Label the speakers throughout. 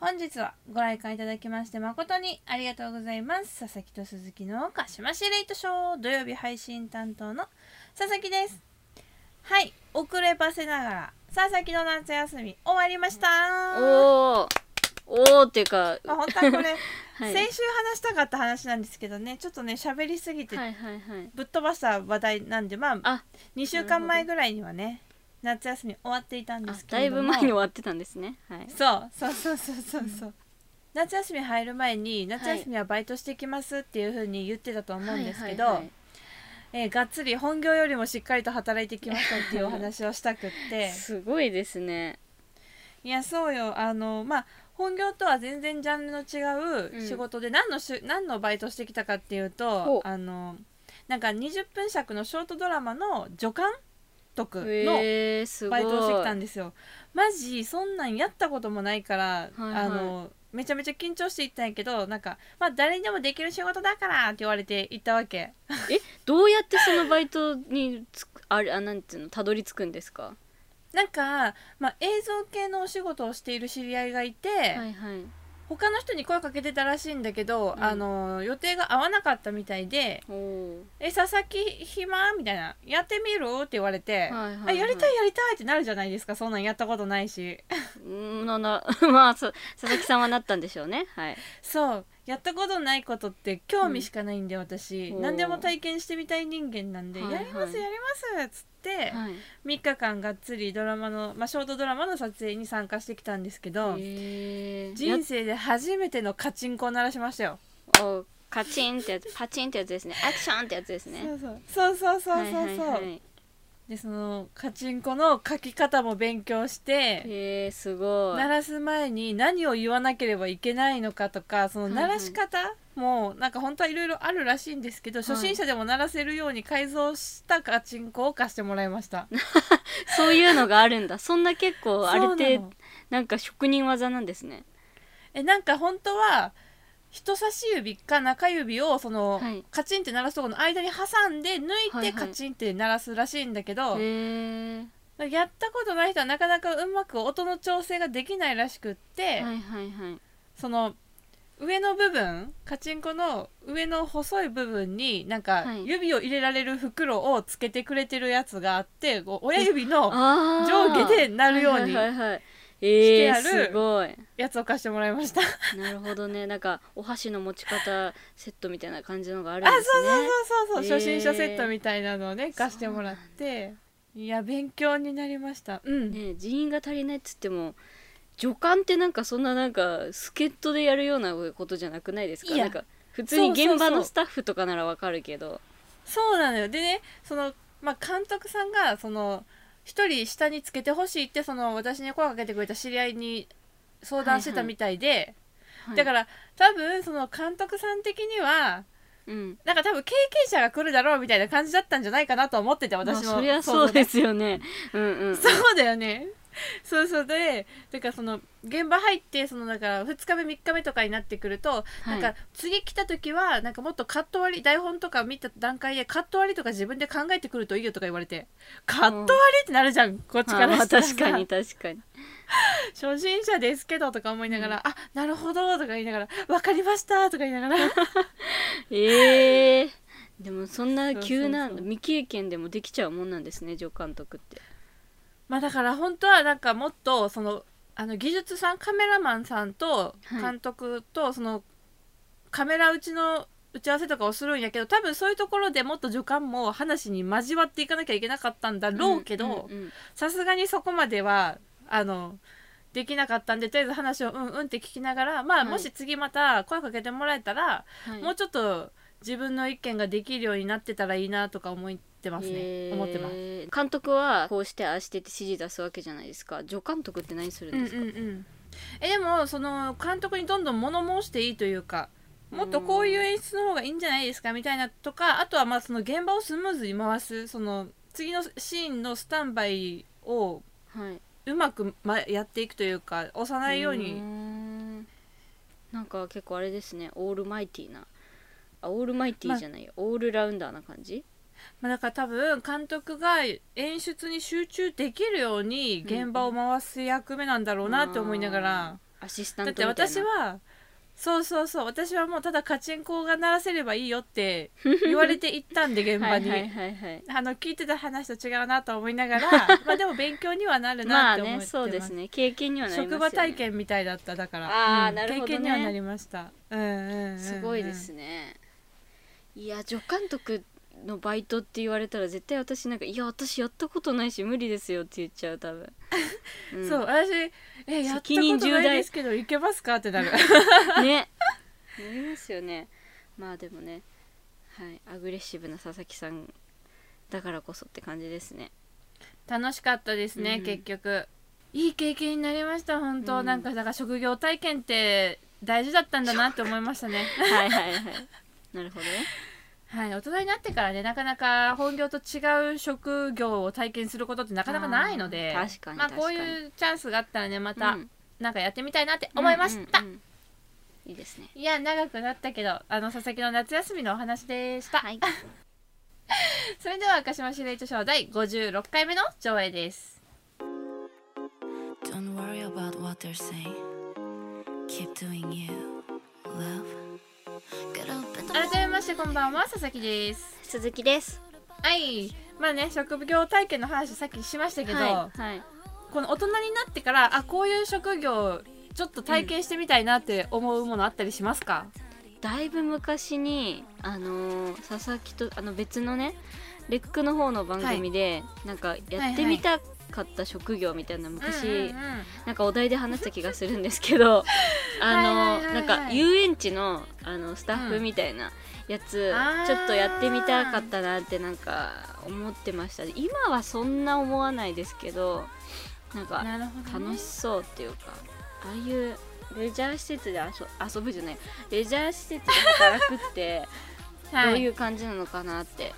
Speaker 1: 本日はご来館いただきまして誠にありがとうございます。佐々木と鈴木のかしましレイトショー土曜日配信担当の佐々木です。はい遅ればせながら佐々木の夏休み終わりました。
Speaker 2: おー。おーっていうか、
Speaker 1: まあ、本当はこれ、
Speaker 2: はい、
Speaker 1: 先週話したかった話なんですけどねちょっとね喋りすぎてぶっ飛ばした話題なんでまあ
Speaker 2: あ
Speaker 1: 2週間前ぐらいにはね夏休み終わっていたんで
Speaker 2: あ
Speaker 1: すけれども。
Speaker 2: だいぶ前に終わってたんですね。はい。
Speaker 1: そうそうそうそうそう。そう夏休み入る前に夏休みはバイトしてきますっていうふうに言ってたと思うんですけど、
Speaker 2: はい。はいはい
Speaker 1: えーがっつり本業よりもしっかりと働いてきましたっていうお話をしたくって。
Speaker 2: すごいですね。
Speaker 1: いやそうよ。あのまあ本業とは全然ジャンルの違う仕事で、何のしゅ何のバイトしてきたかっていう
Speaker 2: ほ
Speaker 1: と
Speaker 2: う。
Speaker 1: あのなんか20分尺のショートドラマの助監督のバイトをしてきたんですよ。マジそんなんやったこともないから、
Speaker 2: はいはい。
Speaker 1: あのめちゃめちゃ緊張して行ったんやけどなんかまあ誰にでもできる仕事だからって言われて行ったわけ。
Speaker 2: えどうやってそのバイトにつくあれあなんていうのたどり着くんですか？
Speaker 1: なんか、まあ、映像系のお仕事をしている知り合いがいて、
Speaker 2: はいはい
Speaker 1: 他の人に声かけてたらしいんだけど、
Speaker 2: うん。
Speaker 1: あの予定が合わなかったみたいで
Speaker 2: おお「
Speaker 1: え佐々木暇?」みたいな「やってみる?」って言われて、
Speaker 2: はいはいはい。
Speaker 1: あやりたいやりたいってなるじゃないですか。そんなんやったことないし。
Speaker 2: うんなな まあそ佐々木さんはなったんでしょうね。はい。
Speaker 1: そう。やったことないことって興味しかないんで、私。
Speaker 2: おー
Speaker 1: 何でも体験してみたい人間なんで「
Speaker 2: はいはい。
Speaker 1: やりますやります」っつって、
Speaker 2: はい。
Speaker 1: 3日間がっつりドラマの、まあ、ショートドラマの撮影に参加してきたんですけど、人生で初めてのカチンコを鳴らしましたよ。
Speaker 2: おカチンってやつパチンってやつですね。アクションってやつですね。
Speaker 1: そうそうそうそうそうそう。そう、
Speaker 2: はいはいはい。
Speaker 1: でそのカチンコの書き方も勉強して
Speaker 2: へえすごい。
Speaker 1: 鳴らす前に何を言わなければいけないのかとかその鳴らし方もなんか本当はいろいろあるらしいんですけど、
Speaker 2: い。
Speaker 1: 初心者でも鳴らせるように改造したカチンコを貸してもらいました。
Speaker 2: そういうのがあるんだ。そんな結構ある
Speaker 1: そうな
Speaker 2: んか職人技なんですね。
Speaker 1: えなんか本当は人差し指か中指をその、
Speaker 2: はい。
Speaker 1: カチンって鳴らすところの間に挟んで抜い
Speaker 2: はいはい。
Speaker 1: てカチンって鳴らすらしいんだけど、
Speaker 2: へえ
Speaker 1: やったことない人はなかなかうまく音の調整ができないらしくって、
Speaker 2: はいはいはい
Speaker 1: その上の部分カチンコの上の細い部分になんか
Speaker 2: はい。
Speaker 1: 指を入れられる袋をつけてくれてるやつがあってこう親指の上下でなるように
Speaker 2: はいはいはいはい。
Speaker 1: して
Speaker 2: えー、
Speaker 1: ある
Speaker 2: すごい。
Speaker 1: やつを貸してもらいました。
Speaker 2: なるほどね。なんかお箸の持ち方セットみたいな感じのがあるん
Speaker 1: あ
Speaker 2: ですね。
Speaker 1: そうそうそうそうそう、
Speaker 2: へー。
Speaker 1: 初心者セットみたいなのをね貸してもらって。いや勉強になりました。うん、
Speaker 2: ね人員が足りないっつっても助監ってなんかそんななんか助っ人でやるようなことじゃなくないですか？なんか普通に現場のスタッフとかならわかるけど。
Speaker 1: そうなのよ。でねその、まあ、監督さんがその一人下につけてほしいってその私に声かけてくれた知り合いに相談してたみたいで、
Speaker 2: はい。
Speaker 1: だから多分その監督さん的には
Speaker 2: うん。
Speaker 1: なんか多分経験者が来るだろうみたいな感じだったんじゃないかなと思ってて
Speaker 2: まあ
Speaker 1: 私の
Speaker 2: そりゃそうですよねうんうん
Speaker 1: そうだよね そうそうでだからその現場入ってそのだから2日目3日目とかになってくると、
Speaker 2: はい。
Speaker 1: なんか次来た時はなんかもっとカット割り台本とか見た段階でカット割りとか自分で考えてくるといいよとか言われてカット割りってなるじゃん、こっちからしたら。さ
Speaker 2: 確かに確かに。
Speaker 1: 初心者ですけどとか思いながら、あなるほどとか言いながら分かりましたとか言いながら。
Speaker 2: ええでもそんな急な未経験でもできちゃうもんなんですね助監督って
Speaker 1: まあだから本当はなんかもっとそのあの技術さんカメラマンさんと
Speaker 2: はい。
Speaker 1: 監督とそのカメラ打ちの打ち合わせとかをするんやけど多分そういうところでもっと助監も話に交わっていかなきゃいけなかったんだろうけどさすがにそこまではあのできなかったんでとりあえず話をうんうんって聞きながらまあ、
Speaker 2: はい。
Speaker 1: もし次また声かけてもらえたら、
Speaker 2: はい。
Speaker 1: もうちょっと自分の意見ができるようになってたらいいなとか思ってますね、
Speaker 2: へー。
Speaker 1: 思ってます。
Speaker 2: 監督はこうしてああしてって指示出すわけじゃないですか。助監督って何するんですか、
Speaker 1: うんうんうん、えでもその監督にどんどん物申していいというかもっとこういう演出の方がいいんじゃないですかみたいなとかあとはまあその現場をスムーズに回すその次のシーンのスタンバイを
Speaker 2: はい。う
Speaker 1: まく、ま、やっていくというか押さないよう
Speaker 2: ー
Speaker 1: に
Speaker 2: ん。なんか結構あれですね。オールマイティーなあオールマイティーじゃないよ、オールラウンダーな感じ？
Speaker 1: まあ、だから多分監督が演出に集中できるように現場を回す役目なんだろうなって思いながら、
Speaker 2: アシスタ
Speaker 1: だって
Speaker 2: ントみたいな。
Speaker 1: 私はそうそうそう。私はもうただカチンコが鳴らせればいいよって 言われて行ったんで現場に、
Speaker 2: はいはいはいはい。
Speaker 1: あの聞いてた話と違うなと思いながら。まあでも勉強にはなる
Speaker 2: まあ
Speaker 1: なって思ってます、
Speaker 2: ねそうですね。経験にはなね、
Speaker 1: 職場体験みたいだった。だから。
Speaker 2: あー
Speaker 1: うん。
Speaker 2: なるほどね。
Speaker 1: 経験にはなりました。うんうんうんうん。
Speaker 2: すごいですねいや助監督のバイトって言われたら絶対私なんか「いや私やったことないし無理ですよ」って言っちゃう多分、ん。
Speaker 1: そう私えやったこと
Speaker 2: 責任重大
Speaker 1: ないですけどいけますか？ってなる。
Speaker 2: ね。なりますよね。まあでもね。はい。アグレッシブな佐々木さんだからこそって感じですね。
Speaker 1: 楽しかったですね、
Speaker 2: うん。
Speaker 1: 結局。いい経験になりました本当、
Speaker 2: うん。
Speaker 1: なんかだから職業体験って大事だったんだなって思いましたね。
Speaker 2: はいはいはい。なるほどね
Speaker 1: はい大人になってからねなかなか本業と違う職業を体験することってなかなかないので
Speaker 2: あー確かに
Speaker 1: まあ
Speaker 2: 確かに
Speaker 1: こういうチャンスがあったらねまた
Speaker 2: うん。
Speaker 1: なんかやってみたいなって思いました、
Speaker 2: うんうん。うんいいですね。
Speaker 1: いや長くなったけどあの佐々木の夏休みのお話でした、
Speaker 2: はい。
Speaker 1: それでは赤島司令図賞第56回目の上映です。
Speaker 3: Don't worry about what they're saying. Keep doing you, love.
Speaker 1: 改めましてこんばんは佐々木です。
Speaker 2: 鈴木です。
Speaker 1: はい。まあね職業体験の話さっきしましたけど、
Speaker 2: はい、はい、
Speaker 1: この大人になってからあこういう職業ちょっと体験してみたいなって思うものあったりしますか、
Speaker 2: だいぶ昔にあのー佐々木とあの別のねレックの方の番組で、なんかやってみたかった職業みたいな昔、
Speaker 1: うんうんうん。
Speaker 2: なんかお題で話した気がするんですけどあの
Speaker 1: はいはいはい。はい
Speaker 2: なんか遊園地のあのスタッフみたいなやつ、
Speaker 1: あー。
Speaker 2: ちょっとやってみたかったなってなんか思ってました今はそんな思わないですけどなんか楽しそうっていうかああいうレジャー施設で遊遊ぶじゃない。レジャー施設で働くって どういう感じなのかなって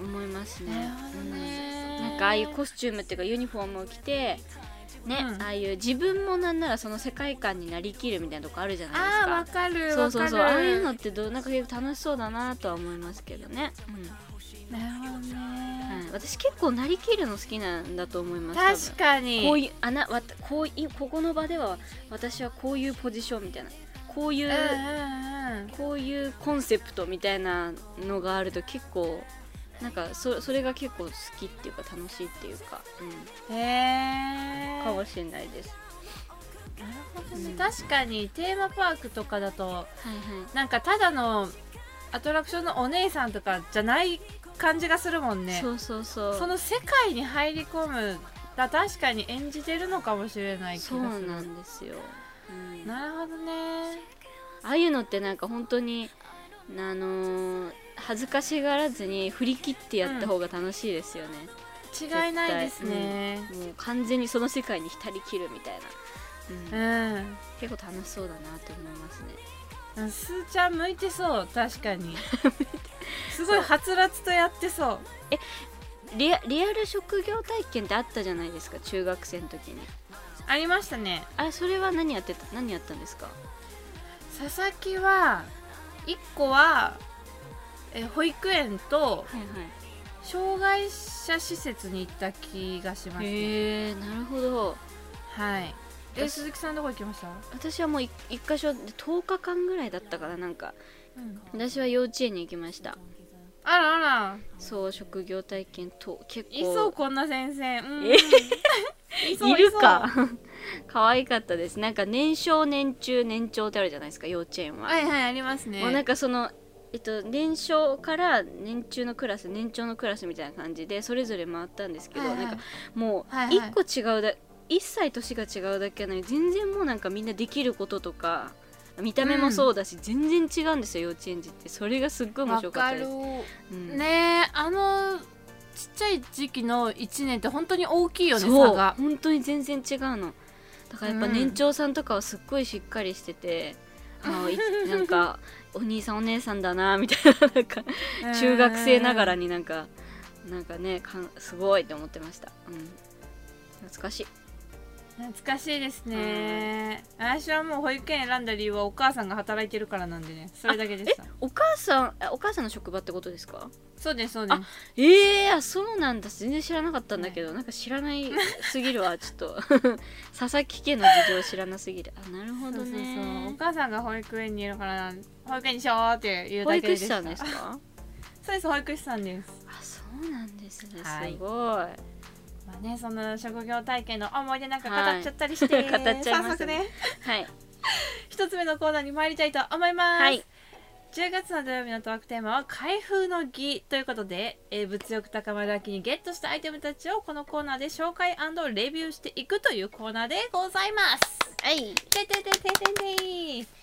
Speaker 2: 思いますね。うんなんかああいうコスチュームっていうかユニフォームを着てね、
Speaker 1: うん。
Speaker 2: ああいう自分もなんならその世界観になりきるみたいなとこあるじゃないですか。
Speaker 1: あーわかる
Speaker 2: そうそうそう。ああいうのってどうなんか結構楽しそうだなとは思いますけどね、
Speaker 1: なるほど
Speaker 2: うん
Speaker 1: ね、
Speaker 2: はい、私結構なりきるの好きなんだと思います
Speaker 1: 確かに。
Speaker 2: こういうあなわたこういここの場では私はこういうポジションみたいなこういう、
Speaker 1: うんうんうん。
Speaker 2: こういうコンセプトみたいなのがあると結構なんかそそれが結構好きっていうか楽しいっていうか、う
Speaker 1: へえ
Speaker 2: ん、かもしれないです。
Speaker 1: なるほどね、
Speaker 2: うん。
Speaker 1: 確かにテーマパークとかだと
Speaker 2: はいはい。
Speaker 1: なんかただのアトラクションのお姉さんとかじゃない感じがするもんね。
Speaker 2: そうそうそう。
Speaker 1: その世界に入り込むが確かに演じてるのかもしれない気
Speaker 2: そう
Speaker 1: がする。
Speaker 2: なんですよ、うん、あ
Speaker 1: なるほどね。
Speaker 2: あいうのってなんか本当にあのー恥ずかしがらずに振り切ってやった方が楽しいですよね、
Speaker 1: 違いないですね。
Speaker 2: もう完全にその世界に浸りきるみたいな、うん。
Speaker 1: うん、
Speaker 2: 結構楽しそうだなって思いますね。
Speaker 1: すーちゃん向いてそう。確かに。すごいはつらつとやってそう。
Speaker 2: リアリアル職業体験ってあったじゃないですか？中学生の時に。
Speaker 1: ありましたね。
Speaker 2: あそれは何やってた？何やったんですか？
Speaker 1: 佐々木は1個はえ保育園と
Speaker 2: はいはい。
Speaker 1: 障害者施設に行った気がしますね。
Speaker 2: へえなるほど。
Speaker 1: はい。え
Speaker 2: 私
Speaker 1: 鈴木さんどこ行きました、
Speaker 2: 私はもうい一箇所で10日間ぐらいだったからなんか。私は幼稚園に行きました。
Speaker 1: あらあら。
Speaker 2: そう職業体験と結構。
Speaker 1: いそうこんな先生、うん、
Speaker 2: え？
Speaker 1: いそう。
Speaker 2: いるか。可愛かったです。なんか年少年中年長ってあるじゃないですか幼稚園は、
Speaker 1: はいはいありますね。
Speaker 2: もうなんかそのえっと年少から年中のクラス年長のクラスみたいな感じでそれぞれ回ったんですけど、
Speaker 1: はいはい。
Speaker 2: なんかもう
Speaker 1: はいはい。
Speaker 2: 一個違うだ一歳年が違うだけなのに全然もうなんかみんなできることとか見た目もそうだし、全然違うんですよ幼稚園児って。それがすっごい面白かったです、うん
Speaker 1: ねえあのちっちゃい時期の1年って本当に大きいよね差が。
Speaker 2: 本当に全然違うの。だからやっぱ
Speaker 1: うん。
Speaker 2: 年長さんとかはすっごいしっかりしてて、あいなんかお兄さんお姉さんだなみたいななんか中学生ながらになんかなんかねかんすごいって思ってました、うん、懐かしい
Speaker 1: 懐かしいですね。私はもう保育園選んだ理由はお母さんが働いてるからなんでね。それだけでした。
Speaker 2: お母さんあお母さんの職場ってことですか？
Speaker 1: そうですそうです。
Speaker 2: ええー、あそうなんだ。全然知らなかったんだけど、なんか知らないすぎるわちょっと。佐々木家の事情知らなすぎる。あなるほど
Speaker 1: そうそうお
Speaker 2: ね
Speaker 1: 母さんが保育園にいるから保育園にしようっていう
Speaker 2: 保
Speaker 1: だけでした。
Speaker 2: 育士さんですか？
Speaker 1: そうです保育士さんです。
Speaker 2: あそうなんですね。
Speaker 1: はい。
Speaker 2: すごい、
Speaker 1: まあねその職業体験の思い出なんか語っちゃったりして、
Speaker 2: は い語っちゃいます。
Speaker 1: ね。
Speaker 2: はい。
Speaker 1: 一つ目のコーナーに参りたいと思います、
Speaker 2: はい。
Speaker 1: 10月の土曜日のトークテーマは開封の儀ということで、えー物欲高まる秋にゲットしたアイテムたちをこのコーナーで紹介レビューしていくというコーナーでございます。
Speaker 2: はい。
Speaker 1: てててててて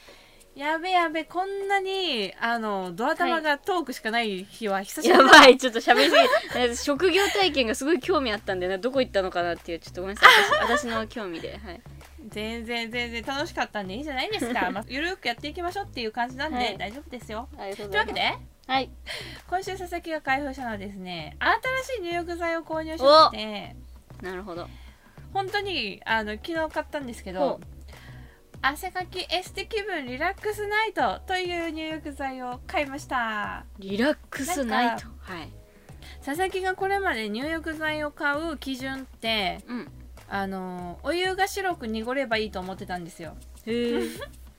Speaker 1: やべやべこんなにあのドア玉がトークしかない日は久しぶ
Speaker 2: や
Speaker 1: りだ、
Speaker 2: ばいちょっと喋りすぎえ職業体験がすごい興味あったんでね。どこ行ったのかなっていうちょっとごめんなさい。私私の興味ではい。
Speaker 1: 全然全然楽しかったんでいいじゃないですか、まあ、ゆるくやっていきましょうっていう感じなんで、
Speaker 2: はい。
Speaker 1: 大丈夫ですよ。
Speaker 2: ありがとう
Speaker 1: というわけで
Speaker 2: はい。
Speaker 1: 今週佐々木が開封したのはですね新しい入浴剤を購入しまして
Speaker 2: なるほど。
Speaker 1: 本当にあの昨日買ったんですけ
Speaker 2: ほ
Speaker 1: ど汗かきエステ気分リラックスナイトという入浴剤を買いました。
Speaker 2: リラックスナイト？はい。
Speaker 1: 佐々木がこれまで入浴剤を買う基準って
Speaker 2: うん。
Speaker 1: あのお湯が白く濁ればいいと思ってたんですよ。
Speaker 2: へえ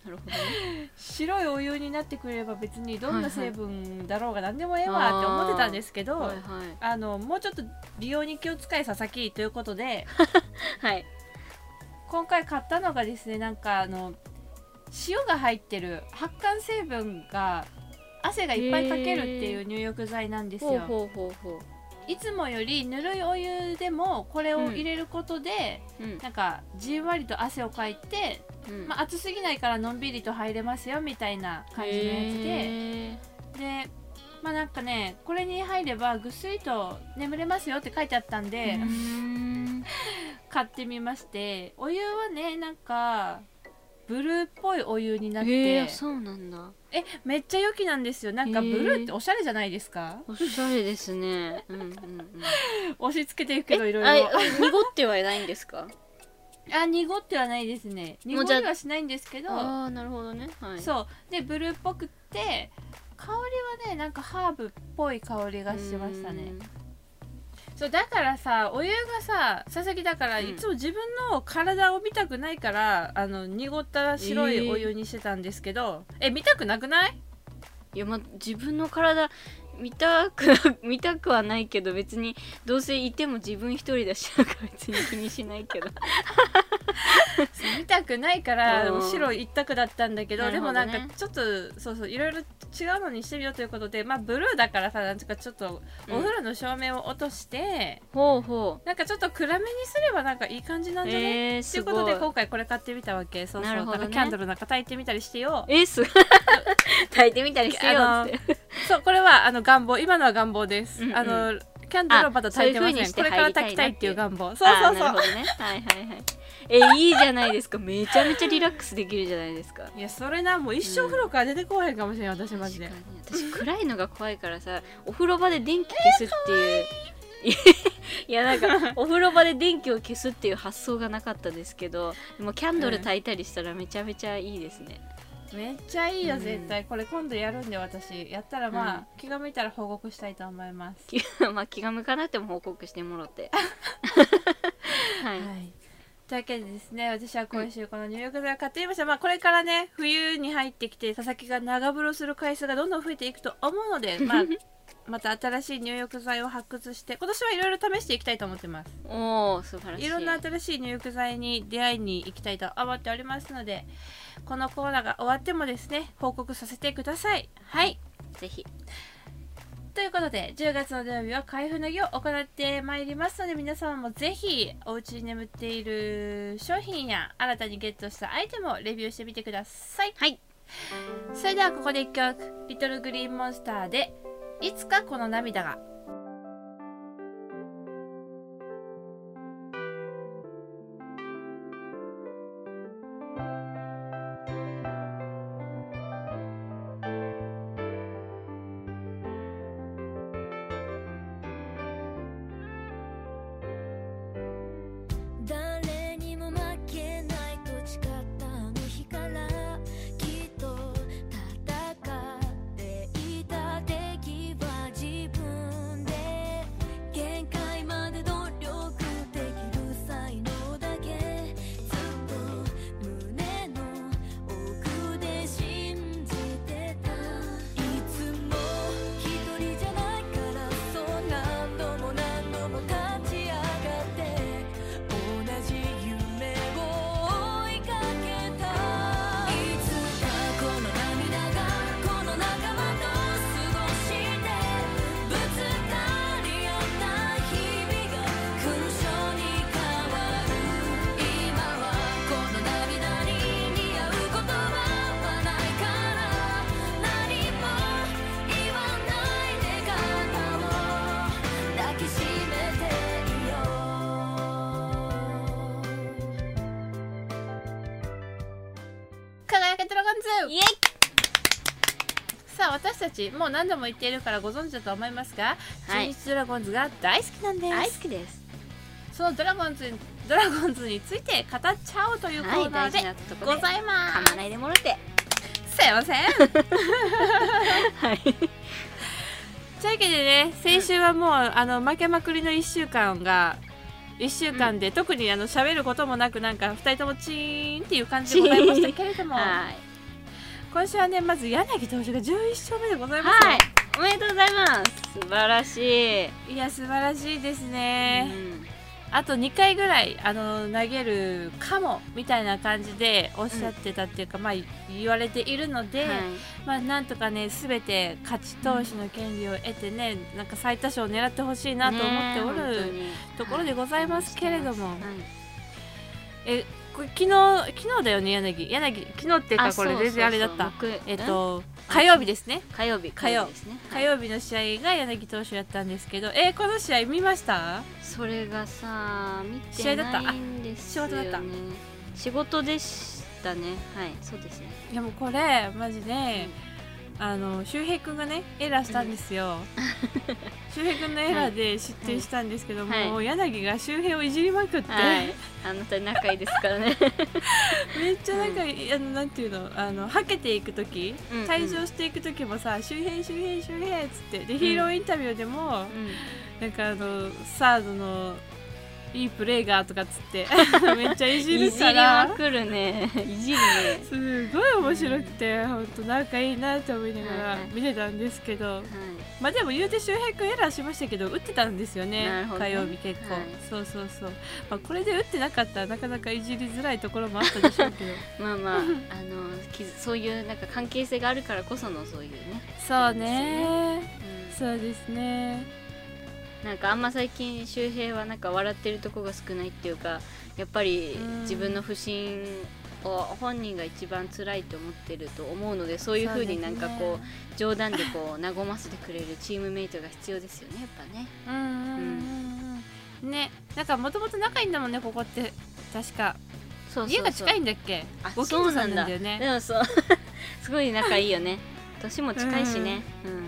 Speaker 2: なるほどね
Speaker 1: 白いお湯になってくれれば別にどんな成分だろうが何でもええわって思ってたんですけど、
Speaker 2: はいはい。
Speaker 1: あのもうちょっと美容に気を使い佐々木ということで
Speaker 2: はい
Speaker 1: 今回買ったのがですねなんかあの塩が入ってる発汗成分が汗がいっぱいかけるっていう入浴剤なんですよ。
Speaker 2: ほうほうほうほ
Speaker 1: いつもよりぬるいお湯でもこれを入れることで、
Speaker 2: ううん。
Speaker 1: なんかじんわりと汗をかいて、
Speaker 2: うん。
Speaker 1: まあ、暑すぎないからのんびりと入れますよみたいな感じのやつで。
Speaker 2: へ
Speaker 1: でまあなんかねこれに入ればぐっすりと眠れますよって書いてあったん
Speaker 2: ー
Speaker 1: で、買ってみまして。お湯はねなんかブルーっぽいお湯になって。
Speaker 2: へえそうなんだ。
Speaker 1: えめっちゃ良きなんですよ。なんかブルーっておしゃれじゃないですか？
Speaker 2: おしゃれですね。うんうんうん。
Speaker 1: 押し付けていくけどいろいろ。
Speaker 2: 濁ってはいないんですか？
Speaker 1: あ濁ってはないですね。濁りはしないんですけど。
Speaker 2: ああなるほどね。はい。
Speaker 1: そう。でブルーっぽくって香りはねなんかハーブっぽい香りがしましたね。そうだからさお湯がさ佐々木だから、
Speaker 2: うん。
Speaker 1: いつも自分の体を見たくないからあの濁った白いお湯にしてたんですけど、え見たくなくない？
Speaker 2: いやま自分の体見たく 見たくはないけど別にどうせいても自分一人だしなんか別に気にしないけど。
Speaker 1: 見たくないから
Speaker 2: うん。
Speaker 1: 白一択だったんだけど
Speaker 2: な
Speaker 1: でも
Speaker 2: るほどね。
Speaker 1: なんかちょっとそうそういろいろ違うのにしてみようということでまあブルーだからさなんとかちょっと
Speaker 2: うん。
Speaker 1: お風呂の照明を落として、
Speaker 2: ほうほ
Speaker 1: なんかちょっと暗めにすればなんかいい感じなんじゃない、
Speaker 2: えー、
Speaker 1: ということで今回これ買ってみたわけ。そうそう。
Speaker 2: なるほどね。
Speaker 1: んかキャンドルなんか焚いてみたりしてよ
Speaker 2: えす炊い。てみたりしてよって
Speaker 1: そうこれはあの願望今のは願望です、
Speaker 2: うんうん。
Speaker 1: あのキャンドルをまだ焚いてません。これから焚きたいっていう願望。そうそう
Speaker 2: あーなる
Speaker 1: そ
Speaker 2: ほどね。はいはいはい。えいいじゃないですか。めちゃめちゃリラックスできるじゃないですか。
Speaker 1: う いやそれなもう一生風呂から出てこへんかもしれん私マジで。
Speaker 2: 確かに。私暗いのが怖いからさお風呂場で電気消すっていう、い。やなんかお風呂場で電気を消すっていう発想がなかったですけどでもキャンドル焚いたりしたらめちゃめちゃいいですね、
Speaker 1: めっちゃいいよ
Speaker 2: うん。
Speaker 1: 絶対。これ今度やるんで私。やったらまあ、
Speaker 2: うん。
Speaker 1: 気が向いたら報告したいと思います。
Speaker 2: 気 まあ気が向かなくても報告してもろって。はい、
Speaker 1: はいというわけでですね私は今週この入浴剤を買ってみました、まあこれからね冬に入ってきて佐々木が長風呂する回数がどんどん増えていくと思うので、まあ、また新しい入浴剤を発掘して今年はいろいろ試していきたいと思ってます。
Speaker 2: おお素晴らしい。
Speaker 1: いろんな新しい入浴剤に出会いに行きたいと思っておりますのでこのコーナーが終わってもですね報告させてください。はい。
Speaker 2: ぜひ。
Speaker 1: ということで10月の土曜日は開封の儀を行ってまいりますので皆様もぜひお家に眠っている商品や新たにゲットしたアイテムをレビューしてみてください。
Speaker 2: はい。
Speaker 1: それではここで1曲「リトルグリーンモンスター」で「いつかこの涙が」たちもう何度も言っているからご存知だと思いますが、
Speaker 2: はい。
Speaker 1: 中日ドラゴンズが大好きなんです、
Speaker 2: 大好きです。
Speaker 1: そのドラゴンズドラゴンズについて語っちゃおうというコ
Speaker 2: はい
Speaker 1: ーナーでございま
Speaker 2: 噛まないでもろて。
Speaker 1: す、すいません。
Speaker 2: はい。
Speaker 1: というわけでね先週はもうあの負けまくりの1週間が1週間で、特にあの喋ることもなくなんか2人ともチーンっていう感じでございましたけれども。
Speaker 2: はい
Speaker 1: 今週はねまず柳投手が11勝目でございますよ。
Speaker 2: はい。おめでとうございます。素晴らしい、
Speaker 1: いや素晴らしいですね、
Speaker 2: うん。
Speaker 1: あと2回ぐらいあの投げるかもみたいな感じでおっしゃってたっていうか、まあ言われているので、
Speaker 2: はい。
Speaker 1: まあなんとかね全て勝ち投手の権利を得てねなんか最多勝を狙ってほしいなと思っておる、ところでございますけれども。
Speaker 2: はい。
Speaker 1: えこれ昨日昨日だよね柳。柳昨日っていうかこれ全然あれだった。えっ
Speaker 2: 僕
Speaker 1: と火曜日ですね。
Speaker 2: 火曜日
Speaker 1: 火曜。
Speaker 2: ですね。
Speaker 1: 火曜日の試合が柳投手やったんですけどえーこの試合見ました？
Speaker 2: それがさ見てないんですよね。
Speaker 1: あ仕事だっ
Speaker 2: 仕事でしたね。はいそうですね。
Speaker 1: いやもうこれマジで、あの周平君がねエラーしたんですよ、周平君のエラーで失点したんですけども、
Speaker 2: はい。
Speaker 1: もう柳が周平をいじりまくって、
Speaker 2: はい。あなた仲いいですからね。
Speaker 1: めっちゃなんか、あのなんていうのあのはけていく時、
Speaker 2: うんうん。
Speaker 1: 退場していく時もさ周平周平周平っつって。でヒーローインタビューでも、なんかあのサードのいいプレーがとかっつって めっちゃいじる
Speaker 2: いじり
Speaker 1: から
Speaker 2: まくるね。いじるね。
Speaker 1: すごい面白くて本当仲いいなって思いながら
Speaker 2: はいはい。
Speaker 1: 見てたんですけど、
Speaker 2: はい。
Speaker 1: まあでも言うて周平君エラーしましたけど打ってたんですよね
Speaker 2: ね。
Speaker 1: 火曜日結構、
Speaker 2: はい。
Speaker 1: そうそうそう、まあ、これで打ってなかったらなかなかいじりづらいところもあったでしょうけど。
Speaker 2: まあまああのきそういうなんか関係性があるからこそのそういうね、
Speaker 1: そうね。
Speaker 2: うん。
Speaker 1: そうですね
Speaker 2: なんかあんま最近周平はなんか笑ってるとこが少ないっていうかやっぱり
Speaker 1: うん。
Speaker 2: 自分の不信を本人が一番辛いと思ってると思うのでそういう風になんかこう冗談でこう和ませてくれるチームメイトが必要ですよねやっぱね。
Speaker 1: うんねなんかもともと仲いいんだもんねここって。確か。
Speaker 2: そう
Speaker 1: 家が近いんだっけ？
Speaker 2: あ
Speaker 1: ご近所さんなんだよね。
Speaker 2: でもそう。すごい仲いいよね。年も近いしね。うん、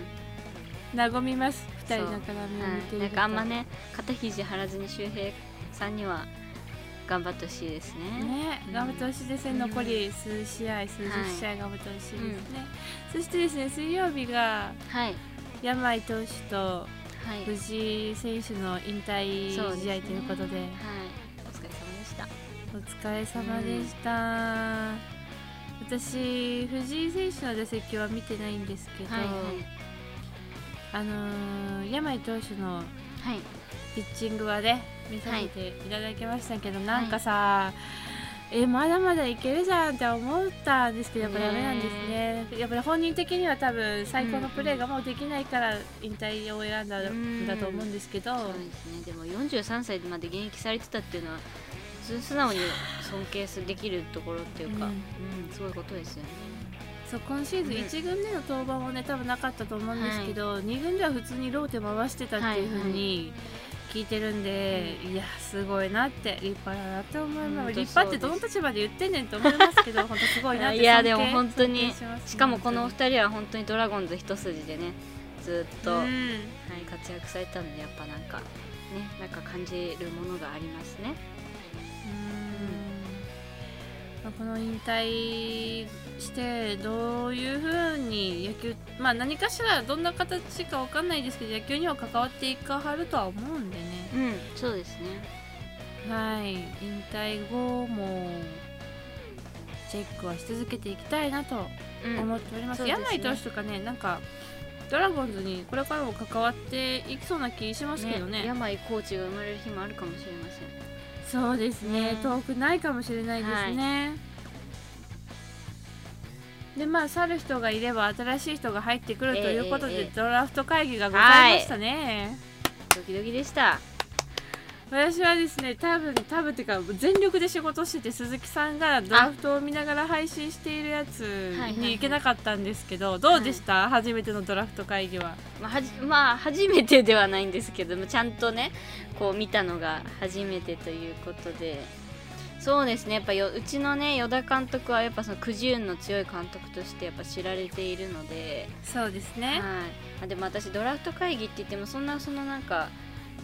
Speaker 1: 和みます。二人
Speaker 2: そう。
Speaker 1: の絡みを見
Speaker 2: はい、
Speaker 1: ていると。
Speaker 2: なんかあんまね肩肘張らずに周平さんには頑張ってほしいですね。
Speaker 1: ね、
Speaker 2: うん
Speaker 1: 頑張ってほしいですね、
Speaker 2: うん。
Speaker 1: 残り数試合、数十
Speaker 2: はい
Speaker 1: 試合頑張ってほしいですね、そしてですね、水曜日が
Speaker 2: はい。
Speaker 1: 山井投手と
Speaker 2: はい。
Speaker 1: 藤井選手の引退試合ということで、
Speaker 2: はい。お疲れ様でした。
Speaker 1: お疲れ様でした。私、藤井選手の打席は見てないんですけど、
Speaker 2: はいはい
Speaker 1: あのー山井投手の
Speaker 2: はい。
Speaker 1: ピッチングはね見させていただきましたけど、なんかさ、えまだまだいけるじゃんって思ったんですけどやっぱダメなんですね。やっぱり本人的には多分最高のプレーがもうできないから引退を選んだんだと思うんですけど、
Speaker 2: そうですね。でも43歳まで現役されてたっていうのは普通素直に尊敬す できるところっていうか、
Speaker 1: う
Speaker 2: うんんすごいことですよね
Speaker 1: そう今シーズン
Speaker 2: うん。
Speaker 1: 1軍での登板はね多分なかったと思うんですけど、2軍では普通にローテ回してたっていうふうに聞いてるんで、いやすごいなって立派だなって思います、
Speaker 2: 本当
Speaker 1: 立派ってどの立場で言ってんねんと思いますけど 本当すごいなって
Speaker 2: いやでも本当に
Speaker 1: 尊敬ます
Speaker 2: しかもこのお
Speaker 1: 本
Speaker 2: 二人は本当にドラゴンズ一筋でねずっと、
Speaker 1: 当に
Speaker 2: はい、
Speaker 1: うん
Speaker 2: 活躍されたのでやっぱなんかねなんか感じるものがありますね。
Speaker 1: まあこの引退してどういうふうに野球まあ何かしらどんな形かわかんないですけど野球には関わっていかはるとは思うんでね。
Speaker 2: うんそうですね。
Speaker 1: はい。引退後もチェックはし続けていきたいなと
Speaker 2: うん。
Speaker 1: 思っております、
Speaker 2: そうですね。
Speaker 1: 柳井投手とかねなんかドラゴンズにこれからも関わっていきそうな気しますけどね
Speaker 2: 病コーチが生まれる日もあるかもしれません
Speaker 1: そうですね。
Speaker 2: ね
Speaker 1: 遠くないかもしれないですね、でまあ去る人がいれば新しい人が入ってくるということで、
Speaker 2: ええええ
Speaker 1: ドラフト会議がございましたね、
Speaker 2: ドキドキでした
Speaker 1: 私はですね多分多分っていうか全力で仕事してて鈴木さんがドラフトを見ながら配信しているやつ
Speaker 2: はいはい
Speaker 1: に行けなかったんですけど、どうでした、初めてのドラフト会議は。
Speaker 2: まあ、はじまあ初めてではないんですけどもちゃんとねこう見たのが初めてということで。そうですねやっぱようちのね与田監督はやっぱそのくじ運の強い監督としてやっぱ知られているので、
Speaker 1: そうです
Speaker 2: はい。でも私ドラフト会議って言ってもそんなそのなんか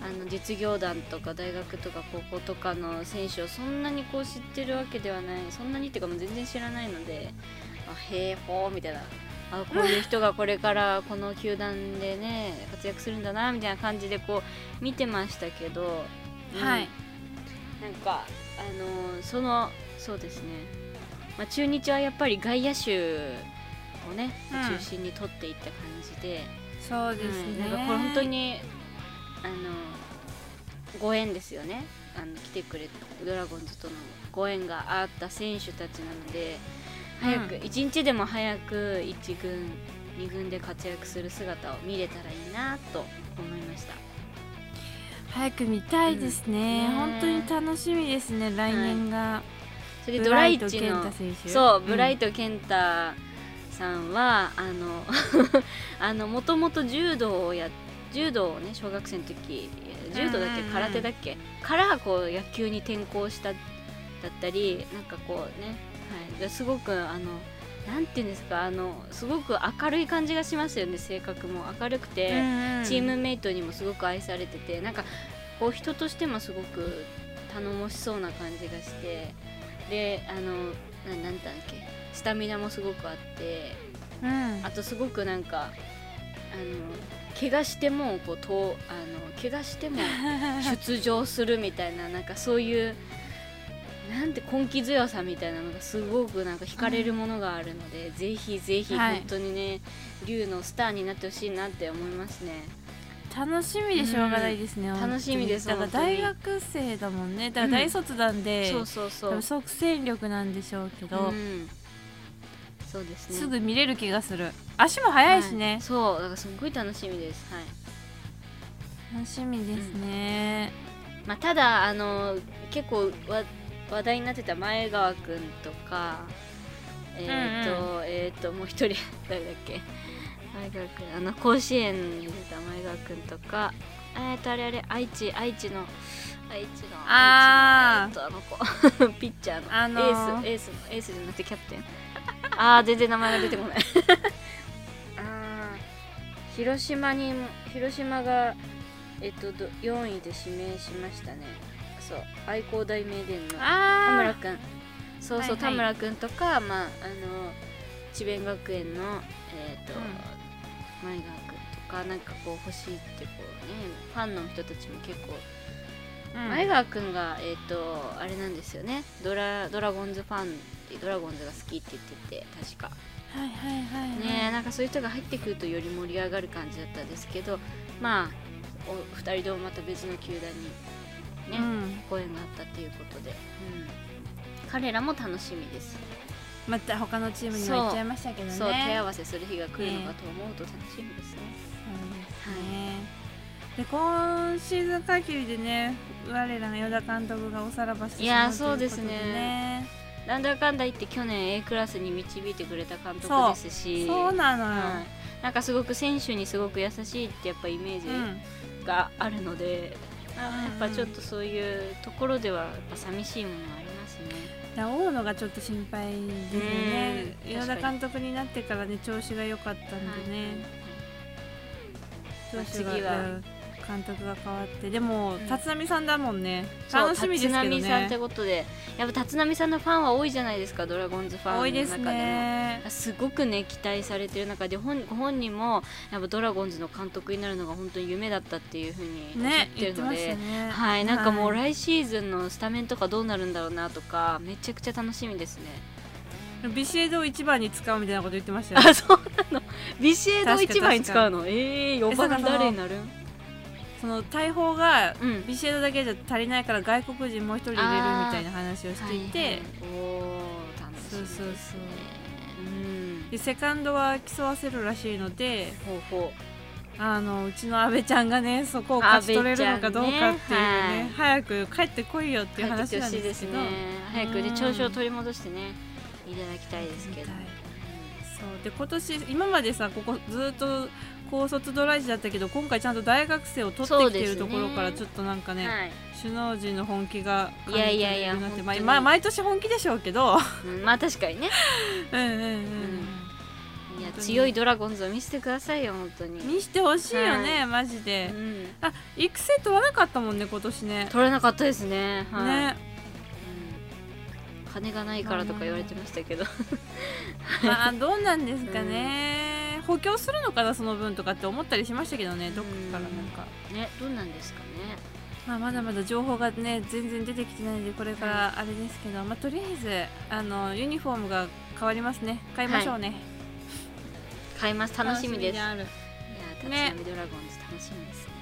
Speaker 2: あの実業団とか大学とか高校とかの選手をそんなにこう知ってるわけではないそんなにっていうかもう全然知らないのであへえほーみたいな。あこういう人がこれからこの球団でね活躍するんだなみたいな感じでこう見てましたけど、うん。
Speaker 1: はい。
Speaker 2: なんかあのーそのそうですね、まあ、中日はやっぱり外野手をね、
Speaker 1: うん。
Speaker 2: 中心に取っていった感じで、
Speaker 1: そうですね、
Speaker 2: うんなんかこれ本当にあのご縁ですよね。あの来てくれたドラゴンズとのご縁があった選手たちなので早く、
Speaker 1: うん。
Speaker 2: 一日でも早く1軍2軍で活躍する姿を見れたらいいなと思いました。
Speaker 1: 早く見たいですね,、
Speaker 2: うん。ね
Speaker 1: 本当に楽しみですね。来年が、
Speaker 2: それでドライチの
Speaker 1: 太選手。
Speaker 2: そう、
Speaker 1: ん。
Speaker 2: ブライト健太さんはあの あのもともと柔道をや柔道をね小学生の時柔道だっけ空手だっけからこう野球に転向しただったりなんかこうね、はい、ですごくあのなんていうんですかあのすごく明るい感じがしますよね性格も。明るくて、チームメイトにもすごく愛されててなんかこう人としてもすごく頼もしそうな感じがしてであのななんだっけスタミナもすごくあって
Speaker 1: うん。
Speaker 2: あとすごくなんかあの怪我してもこうとあの怪我しても 出場するみたいななんかそういうなんて根気強さみたいなのがすごくなんか惹かれるものがあるので、ぜひぜひ
Speaker 1: はい。
Speaker 2: 本当にね龍のスターになってほしいなって思いますね。
Speaker 1: 楽しみでしょうがないですね、
Speaker 2: ん。
Speaker 1: 本当に。
Speaker 2: 楽しみです
Speaker 1: だから大学生だもんね。だから大卒なんで、
Speaker 2: そうそうそう。
Speaker 1: 多分即戦力なんでしょうけど、
Speaker 2: うん、そうですね。
Speaker 1: すぐ見れる気がする。足も速いしね、
Speaker 2: はい。そうだからすごい楽しみです。はい。
Speaker 1: 楽しみですね、
Speaker 2: まあただあの結構わ話題になってた前川くんとかえっ、と、えっ、ともう一人 誰だっけ？前川くん。あの甲子園に出た前川くんとか。えっ、とあれあれ愛知愛知の愛知の
Speaker 1: あー
Speaker 2: 愛知のえっとあの子。ピッチャーの、
Speaker 1: あのー。
Speaker 2: エースエースのエースじゃなくてキャプテンあー全然名前が出てこない。あー広島にも広島がえっとど4位で指名しましたね。そう愛工大名電の田村
Speaker 1: あ
Speaker 2: くん。そうそう、
Speaker 1: はいはい。
Speaker 2: 田村くんとかまああの智弁学園のえっ、と、前川くんとかなんかこう欲しいってこうねファンの人たちも結構
Speaker 1: あ、うん。
Speaker 2: 前川くんが、えっとあれなんですよね。ドラドラゴンズファンってドラゴンズが好きって言ってて確か。
Speaker 1: はいはいはい、はい、
Speaker 2: ねなんかそういう人が入ってくるとより盛り上がる感じだったんですけどまあお二人ともまた別の球団にね、
Speaker 1: うん、
Speaker 2: ご縁があったっていうことで、うん、彼らも楽しみです、
Speaker 1: また他のチームには行っちゃいましたけどね。
Speaker 2: そう手合わせする日が来るのかと思うと楽しみですね。
Speaker 1: そうで今シーズン限りでね我らの与田監督がおさらばして
Speaker 2: いや
Speaker 1: しまうと
Speaker 2: そうです
Speaker 1: とで
Speaker 2: ねなんだかんだ言って去年 A クラスに導いてくれた監督ですし。
Speaker 1: そうなのよ、
Speaker 2: はい、なんかすごく選手にすごく優しいってやっぱイメージ
Speaker 1: うん。
Speaker 2: があるので、あやっぱちょっとそういうところではやっぱ寂しいものがありますね。
Speaker 1: 大野がちょっと心配ですよね。
Speaker 2: うん。
Speaker 1: 与田監督になってからね調子が良かったんでね、調子が
Speaker 2: 次は
Speaker 1: うん監督が変わってでも、
Speaker 2: ん。
Speaker 1: 立浪さんだもんね。楽しみですけど
Speaker 2: 立浪さんって
Speaker 1: ね
Speaker 2: ことで。やっぱ立浪さんのファンは多いじゃないですかドラゴンズファンの中でも。
Speaker 1: 多いですね。
Speaker 2: すごくね期待されてる中で本ご本人もやっぱドラゴンズの監督になるのが本当に夢だったっていうふうに
Speaker 1: 言って
Speaker 2: るので、
Speaker 1: たね。
Speaker 2: はいなんかもう
Speaker 1: はい
Speaker 2: 来シーズンのスタメンとかどうなるんだろうなとかめちゃくちゃ楽しみですね。
Speaker 1: ビシエドを一番に使うみたいなこと言ってましたよ
Speaker 2: あそうなの。ビシエドを
Speaker 1: 確か
Speaker 2: 一番に使うの？ええー、4番誰になる
Speaker 1: その大砲が
Speaker 2: うん。
Speaker 1: ビシエドだけじゃ足りないから外国人もう一人入れるみたいな話をしていて、
Speaker 2: はいはいおお楽しみ
Speaker 1: そうそうそう。
Speaker 2: うん。
Speaker 1: でセカンドは競わせるらしいので
Speaker 2: ほうほ
Speaker 1: あのうちの阿部ちゃんがねそこを勝ち取れるのかどうかっていうね
Speaker 2: ね
Speaker 1: 早く帰ってこいよっ
Speaker 2: う
Speaker 1: ていう話なんですけど。
Speaker 2: ね。早くね
Speaker 1: うん。
Speaker 2: 調子を取り戻してねいただきたいですけど、
Speaker 1: そう。で今年今までさここずっと高卒ドライジだったけど今回ちゃんと大学生を取ってきてるところからちょっとなんかね
Speaker 2: はい。
Speaker 1: 首脳陣の本気が
Speaker 2: いやいやいや
Speaker 1: まあまあ毎年本気でしょうけど
Speaker 2: うんまあ確かにね
Speaker 1: うんうんうん、
Speaker 2: いや
Speaker 1: 本当に
Speaker 2: 強いドラゴンズを見せてくださいよ本当に
Speaker 1: にしてほしいよね、
Speaker 2: は
Speaker 1: マジで、
Speaker 2: うん
Speaker 1: あ育成取らなかったもんね今年ね
Speaker 2: 取れなかったですねはい
Speaker 1: ね
Speaker 2: うん金がないからとか言われてましたけど。
Speaker 1: ま あどうなんですかね、補強するのかなその分とかって思ったりしましたけどねどっかからなんか、
Speaker 2: ねどうなんですかね。
Speaker 1: まあ、まだまだ情報がね全然出てきてないのでこれからあれですけど、まあ、とりあえずあのユニフォームが変わりますね。買いましょうね、
Speaker 2: 買います。楽しみです。いや立
Speaker 1: ね。
Speaker 2: 浪ドラゴンズ楽しみですね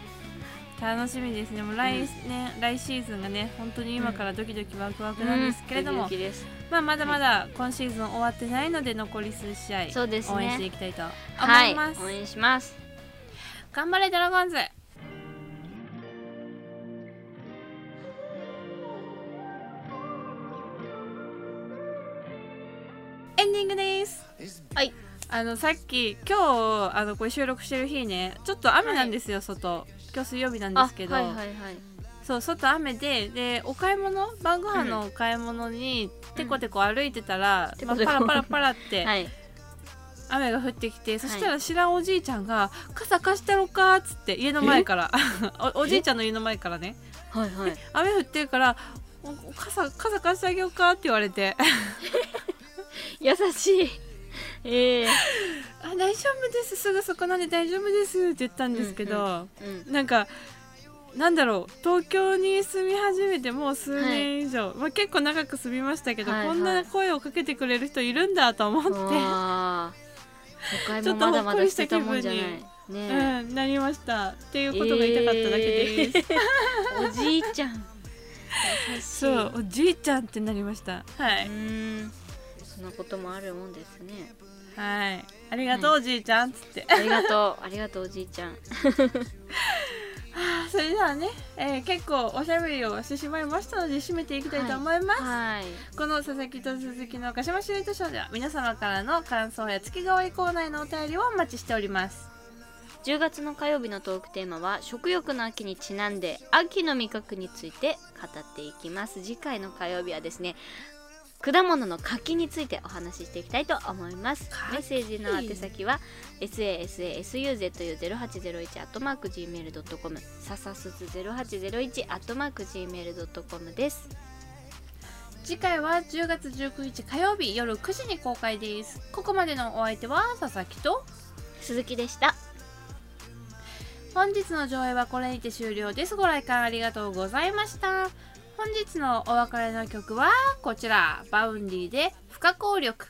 Speaker 1: 楽しみですね。もう来,、
Speaker 2: うん。
Speaker 1: ね来シーズンがね本当に今からドキドキワクワクなんですけれども、まあ、まだまだ今シーズン終わってないので残り数試合応援していきたいと思
Speaker 2: はい
Speaker 1: います、
Speaker 2: 応援します。
Speaker 1: 頑張れドラゴンズ。エンディングです。
Speaker 2: はい。
Speaker 1: あのさっき今日あのこれ収録してる日ねちょっと雨なんですよ、外今日水曜日なんですけど、
Speaker 2: あはいはいはい。
Speaker 1: そう外雨ででお買い物晩ご飯のお買い物にテコテコ歩いてたら、まあ、
Speaker 2: テコテコ。
Speaker 1: パラパラパラって
Speaker 2: はい。
Speaker 1: 雨が降ってきて、そしたら知らんおじいちゃんが「傘貸してやろうか」っつって家の前からお おじいちゃんの家の前からね。
Speaker 2: はいはい。
Speaker 1: 雨降ってるからお「傘傘貸してあげようか」って言われて。
Speaker 2: 優しいええ「
Speaker 1: あ大丈夫です。すぐそこなんで大丈夫です」って言ったんですけど、
Speaker 2: うん
Speaker 1: なんかなんだろう。東京に住み始めてもう数年以上、まあ、結構長く住みましたけど、
Speaker 2: はいはい。
Speaker 1: こんな声をかけてくれる人いるんだと思って、ちょっとほっこりした
Speaker 2: 捨てたもんじゃない。
Speaker 1: 気
Speaker 2: ね。
Speaker 1: うん、なりました。っていうことが言いたかっただけで。す。
Speaker 2: えー。おじいちゃん。
Speaker 1: そうおじいちゃんってなりました。はい、
Speaker 2: うーん。そんなこともあるもんですね
Speaker 1: はい。ありがとう、おじいちゃんっつって。
Speaker 2: ありがとう。ありがとうおじいちゃん。
Speaker 1: それではね、えー結構おしゃべりをしてしまいましたので締めていきたいと思います、
Speaker 2: はい。
Speaker 1: この佐々木と鈴木の鹿島シュレットショーでは皆様からの感想や月替わりコーナーへのお便りをお待ちしております。
Speaker 2: 10月の火曜日のトークテーマは食欲の秋にちなんで秋の味覚について語っていきます。次回の火曜日はですね果物の柿についてお話ししていきたいと思います。
Speaker 1: 柿。
Speaker 2: メッセージの宛先は sasasuzu0801-gmail.com ささすず 0801-gmail.com です。
Speaker 1: 次回は10月19日火曜日夜9時に公開です。ここまでのお相手は佐々木と
Speaker 2: 鈴木でした。
Speaker 1: 本日の上映はこれにて終了です。ご来館ありがとうございました本日のお別れの曲はこちら。 Vaundy で不可抗力。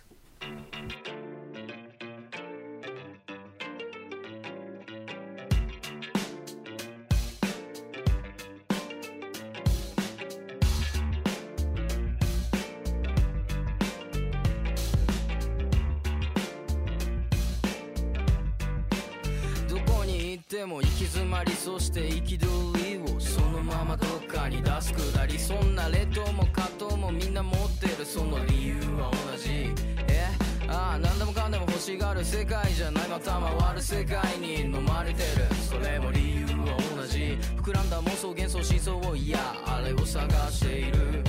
Speaker 4: に行っても行き詰まりそして憤りをそのままどっかに出すくだりそんな劣等も葛藤もみんな持ってるその理由は同じ。え？ああ何でもかんでも欲しがる世界じゃないまた回る世界に飲まれてる。それも理由は同じ。膨らんだ妄想幻想思想をいやあれを探している。